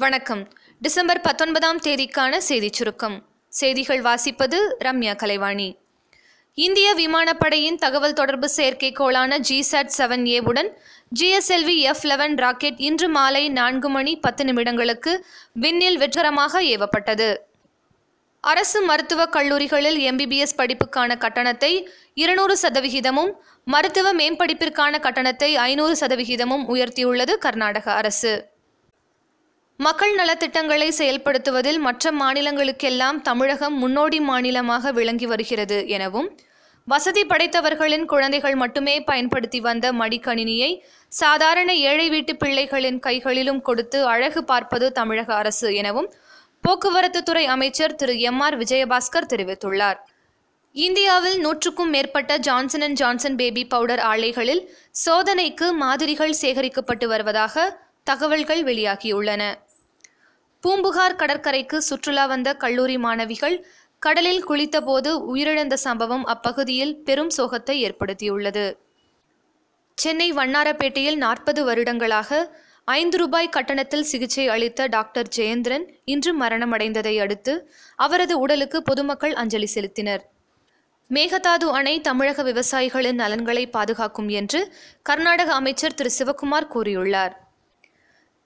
வணக்கம். டிசம்பர் பத்தொன்பதாம் தேதிக்கான செய்திச் சுருக்கம். செய்திகள் வாசிப்பது ரம்யா கலைவாணி. இந்திய விமானப்படையின் தகவல் தொடர்பு செயற்கைக்கோளான ஜிசாட் செவன் ஏவுடன் ஜிஎஸ்எல்வி எஃப் லெவன் ராக்கெட் இன்று மாலை நான்கு மணி பத்து நிமிடங்களுக்கு விண்ணில் வெற்றிகரமாக ஏவப்பட்டது. அரசு மருத்துவக் கல்லூரிகளில் எம்பிபிஎஸ் படிப்புக்கான கட்டணத்தை இருநூறு சதவிகிதமும் மருத்துவ மேம்படிப்பிற்கான கட்டணத்தை ஐநூறு சதவிகிதமும் உயர்த்தியுள்ளது கர்நாடக அரசு. மக்கள் நலத்திட்டங்களை செயல்படுத்துவதில் மற்ற மாநிலங்களுக்கெல்லாம் தமிழகம் முன்னோடி மாநிலமாக விளங்கி வருகிறது எனவும் வசதி படைத்தவர்களின் குழந்தைகள் மட்டுமே பயன்படுத்தி வந்த மடிக்கணினியை சாதாரண ஏழை வீட்டு பிள்ளைகளின் கைகளிலும் கொடுத்து அழகு பார்ப்பது தமிழக அரசு எனவும் போக்குவரத்து துறை அமைச்சர் திரு. எம். ஆர். விஜயபாஸ்கர் தெரிவித்துள்ளார். இந்தியாவில் நூற்றுக்கும் மேற்பட்ட Johnson and Johnson baby powder ஆலைகளில் சோதனைக்கு மாதிரிகள் சேகரிக்கப்பட்டு வருவதாக தகவல்கள் வெளியாகியுள்ளன. பூம்புகார் கடற்கரைக்கு சுற்றுலா வந்த கல்லூரி மாணவிகள் கடலில் குளித்தபோது உயிரிழந்த சம்பவம் அப்பகுதியில் பெரும் சோகத்தை ஏற்படுத்தியுள்ளது. சென்னை வண்ணாரப்பேட்டையில் நாற்பது வருடங்களாக ஐந்து ரூபாய் கட்டணத்தில் சிகிச்சை அளித்த டாக்டர் ஜெயேந்திரன் இன்று மரணமடைந்ததை அடுத்து அவரது உடலுக்கு பொதுமக்கள் அஞ்சலி செலுத்தினர். மேகதாது அணை தமிழக விவசாயிகளின் நலன்களை பாதுகாக்கும் என்று கர்நாடக அமைச்சர் திரு சிவக்குமார் கூறியுள்ளார்.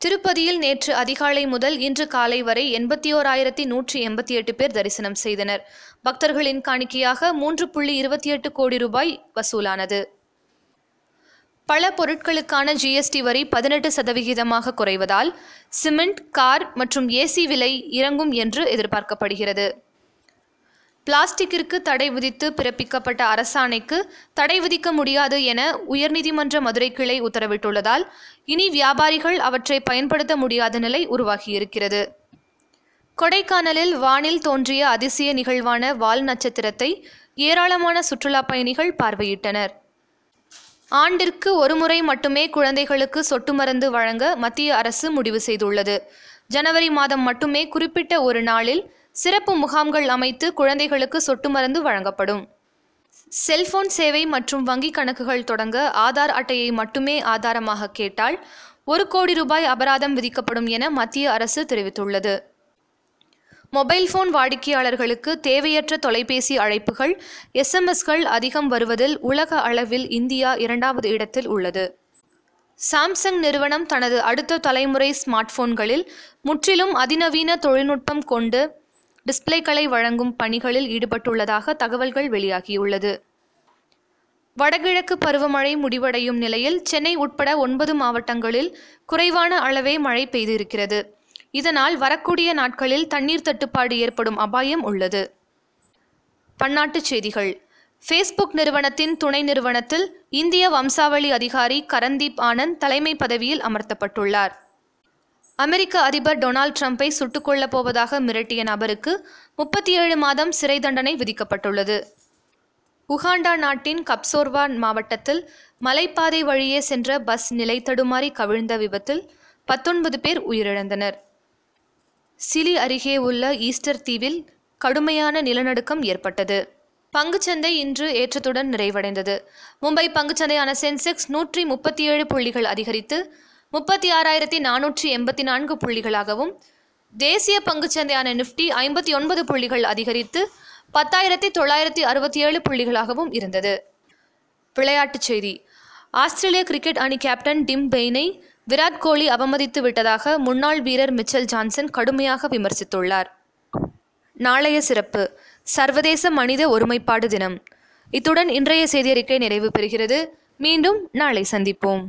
திருப்பதியில் நேற்று அதிகாலை முதல் இன்று காலை வரை எண்பத்தி ஓராயிரத்தி நூற்றி எண்பத்தி எட்டு பேர் தரிசனம் செய்தனர். பக்தர்களின் காணிக்கையாக மூன்று புள்ளி இருபத்தி எட்டு கோடி ரூபாய் வசூலானது. பல பொருட்களுக்கான ஜிஎஸ்டி வரி பதினெட்டு சதவிகிதமாக குறைவதால் சிமெண்ட் கார் மற்றும் ஏசி விலை இறங்கும் என்று எதிர்பார்க்கப்படுகிறது. பிளாஸ்டிக்கிற்கு தடை விதித்து பிறப்பிக்கப்பட்ட அரசாணைக்கு தடை விதிக்க முடியாது என உயர்நீதிமன்ற மதுரை கிளை உத்தரவிட்டுள்ளதால் இனி வியாபாரிகள் அவற்றை பயன்படுத்த முடியாத நிலை உருவாகியிருக்கிறது. கொடைக்கானலில் வானில் தோன்றிய அதிசய நிகழ்வான வால் நட்சத்திரத்தை ஏராளமான சுற்றுலா பயணிகள் பார்வையிட்டனர். ஆண்டிற்கு ஒருமுறை மட்டுமே குழந்தைகளுக்கு சொட்டு மருந்து வழங்க மத்திய அரசு முடிவு செய்துள்ளது. ஜனவரி மாதம் மட்டுமே குறிப்பிட்ட ஒரு நாளில் சிறப்பு முகாம்கள் அமைத்து குழந்தைகளுக்கு சொட்டு மருந்து வழங்கப்படும். செல்போன் சேவை மற்றும் வங்கி கணக்குகள் தொடங்க ஆதார் அட்டையை மட்டுமே ஆதாரமாக கேட்டால் ஒரு கோடி ரூபாய் அபராதம் விதிக்கப்படும் என மத்திய அரசு தெரிவித்துள்ளது. மொபைல் போன் வாடிக்கையாளர்களுக்கு தேவையற்ற தொலைபேசி அழைப்புகள் எஸ்எம்எஸ்கள் அதிகம் வருவதில் உலக அளவில் இந்தியா இரண்டாவது இடத்தில் உள்ளது. சாம்சங் நிறுவனம் தனது அடுத்த தலைமுறை ஸ்மார்ட் போன்களில் முற்றிலும் அதிநவீன தொழில்நுட்பம் கொண்டு டிஸ்பிளேக்களை வழங்கும் பணிகளில் ஈடுபட்டுள்ளதாக தகவல்கள் வெளியாகியுள்ளது. வடகிழக்கு பருவமழை முடிவடையும் நிலையில் சென்னை உட்பட ஒன்பது மாவட்டங்களில் குறைவான அளவே மழை பெய்திருக்கிறது. இதனால் வரக்கூடிய நாட்களில் தண்ணீர் தட்டுப்பாடு ஏற்படும் அபாயம் உள்ளது. பன்னாட்டுச் செய்திகள். ஃபேஸ்புக் நிறுவனத்தின் துணை நிறுவனத்தில் இந்திய வம்சாவளி அதிகாரி கரந்தீப் ஆனந்த் தலைமை பதவியில் அமர்த்தப்பட்டுள்ளார். அமெரிக்க அதிபர் டொனால்ட் ட்ரம்ப்பை சுட்டுக் போவதாக மிரட்டிய நபருக்கு முப்பத்தி ஏழு மாதம் சிறை தண்டனை விதிக்கப்பட்டுள்ளது. உகாண்டா நாட்டின் கப்சோர்வா மாவட்டத்தில் மலைப்பாதை வழியே சென்ற பஸ் நிலை தடுமாறி கவிழ்ந்த விபத்தில் பத்தொன்பது பேர் உயிரிழந்தனர். சிலி அருகே உள்ள ஈஸ்டர் தீவில் கடுமையான நிலநடுக்கம் ஏற்பட்டது. பங்குச்சந்தை இன்று ஏற்றத்துடன் நிறைவடைந்தது. மும்பை பங்குச்சந்தையான சென்செக்ஸ் நூற்றி முப்பத்தி ஏழு புள்ளிகள் அதிகரித்து முப்பத்தி ஆறாயிரத்தி நானூற்றி எண்பத்தி நான்கு புள்ளிகளாகவும் தேசிய பங்குச்சந்தையான நிஃப்டி ஐம்பத்தி ஒன்பது புள்ளிகள் அதிகரித்து பத்தாயிரத்தி தொள்ளாயிரத்தி அறுபத்தி ஏழு புள்ளிகளாகவும் இருந்தது. விளையாட்டுச் செய்தி. ஆஸ்திரேலிய கிரிக்கெட் அணி கேப்டன் டிம் பெய்னை விராட் கோலி அவமதித்து விட்டதாக முன்னாள் வீரர் மிச்சல் ஜான்சன் கடுமையாக விமர்சித்துள்ளார். நாளைய சிறப்பு. சர்வதேச மனித ஒருமைப்பாடு தினம். இத்துடன் இன்றைய செய்தியறிக்கை நிறைவு பெறுகிறது. மீண்டும் நாளை சந்திப்போம்.